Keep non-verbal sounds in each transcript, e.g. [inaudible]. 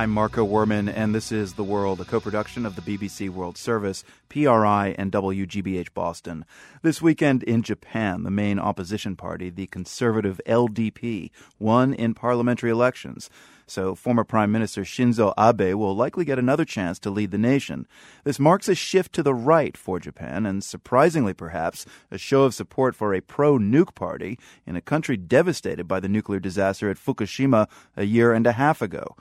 I'm Marco Werman, and this is The World, a co production of the BBC World Service, PRI, and WGBH Boston. This weekend in Japan, the main opposition party, the conservative LDP, won in parliamentary elections. So, former Prime Minister Shinzo Abe will likely get another chance to lead the nation. This marks a shift to the right for Japan, and surprisingly, perhaps, a show of support for a pro nuke party in a country devastated by the nuclear disaster at Fukushima a year and a half ago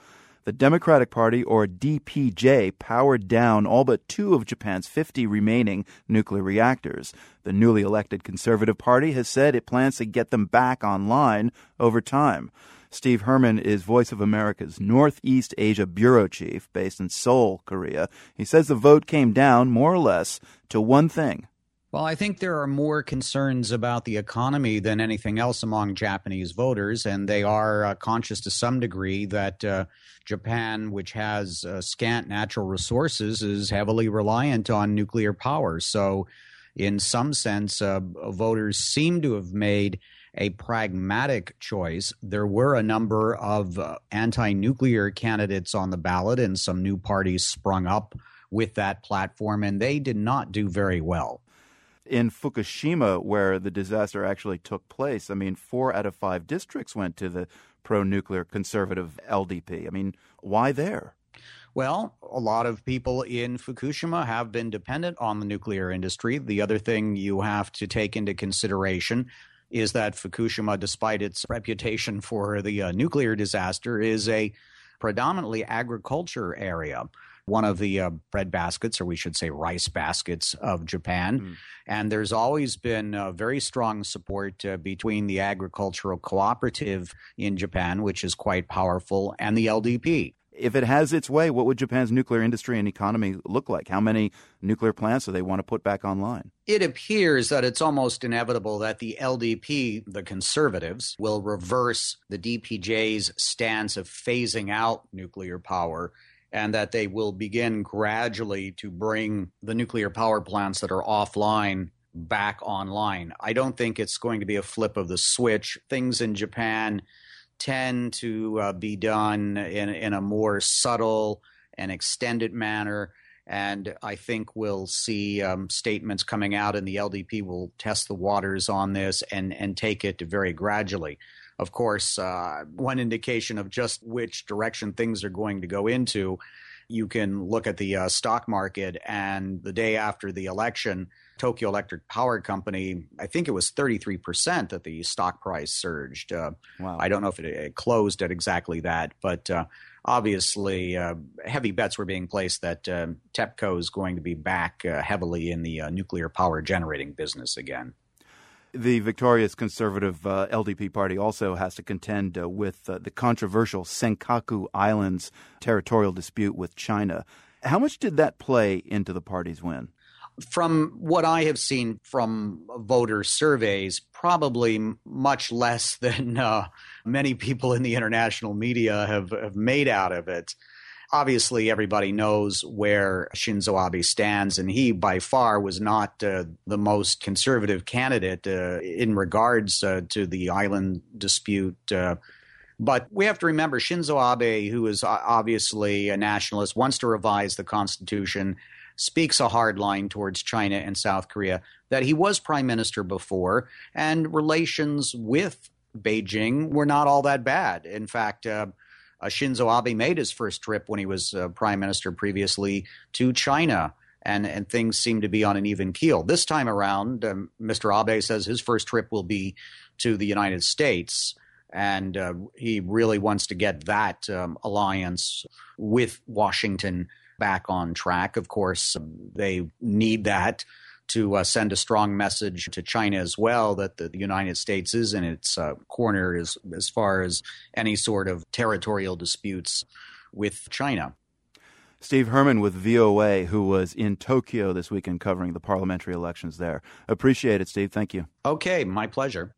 the Democratic Party, or DPJ, powered down all but two of Japan's 50 remaining nuclear reactors. The newly elected Conservative Party has said it plans to get them back online over time. Steve Herman is Voice of America's Northeast Asia Bureau Chief based in Seoul, Korea. He says the vote came down more or less to one thing well, I think there are more concerns about the economy than anything else among Japanese voters, and they are uh, conscious to some degree that uh, Japan, which has uh, scant natural resources, is heavily reliant on nuclear power. So, in some sense, uh, voters seem to have made a pragmatic choice. There were a number of uh, anti nuclear candidates on the ballot, and some new parties sprung up with that platform, and they did not do very well in Fukushima, where the disaster actually took place, I mean, four out of five districts went to the pro nuclear conservative LDP. I mean, why there? Well, a lot of people in Fukushima have been dependent on the nuclear industry. The other thing you have to take into consideration is that Fukushima, despite its reputation for the uh, nuclear disaster, is a predominantly agriculture area one of the uh, bread baskets, or we should say rice baskets of Japan. Mm. And there's always been uh, very strong support uh, between the agricultural cooperative in Japan, which is quite powerful, and the LDP. If it has its way, what would Japan's nuclear industry and economy look like? How many nuclear plants do they want to put back online? It appears that it's almost inevitable that the LDP, the conservatives, will reverse the DPJ's stance of phasing out nuclear power and that they will begin gradually to bring the nuclear power plants that are offline back online. I don't think it's going to be a flip of the switch. Things in Japan tend to uh, be done in, in a more subtle and extended manner. And I think we'll see um, statements coming out, and the LDP will test the waters on this and, and take it very gradually of course, uh, one indication of just which direction things are going to go into. You can look at the uh, stock market, and the day after the election, Tokyo Electric Power Company, I think it was 33% that the stock price surged. Uh, wow. I don't know if it, it, closed at exactly that, but uh, obviously uh, heavy bets were being placed that uh, TEPCO is going to be back uh, heavily in the uh, nuclear power generating business again. The victorious conservative uh, LDP party also has to contend uh, with uh, the controversial Senkaku Islands territorial dispute with China. How much did that play into the party's win? From what I have seen from voter surveys, probably much less [laughs] than uh, many people in the international media have, have made out of it obviously everybody knows where Shinzo Abe stands, and he by far was not uh, the most conservative candidate uh, in regards uh, to the island dispute. Uh, but we have to remember Shinzo Abe, who is obviously a nationalist, wants to revise the constitution, speaks a hard line towards China and South Korea, that he was prime minister before, and relations with Beijing were not all that bad. In fact, uh, uh, Shinzo Abe made his first trip when he was uh, prime minister previously to China. And, and things seem to be on an even keel. This time around, um, Mr. Abe says his first trip will be to the United States, and uh, he really wants to get that um, alliance with Washington back on track. Of course, they need that to uh, send a strong message to China as well that the, the United States is in its uh, corner as, as far as any sort of territorial disputes with China. Steve Herman with VOA, who was in Tokyo this weekend covering the parliamentary elections there. Appreciate it, Steve. Thank you. Okay, my pleasure.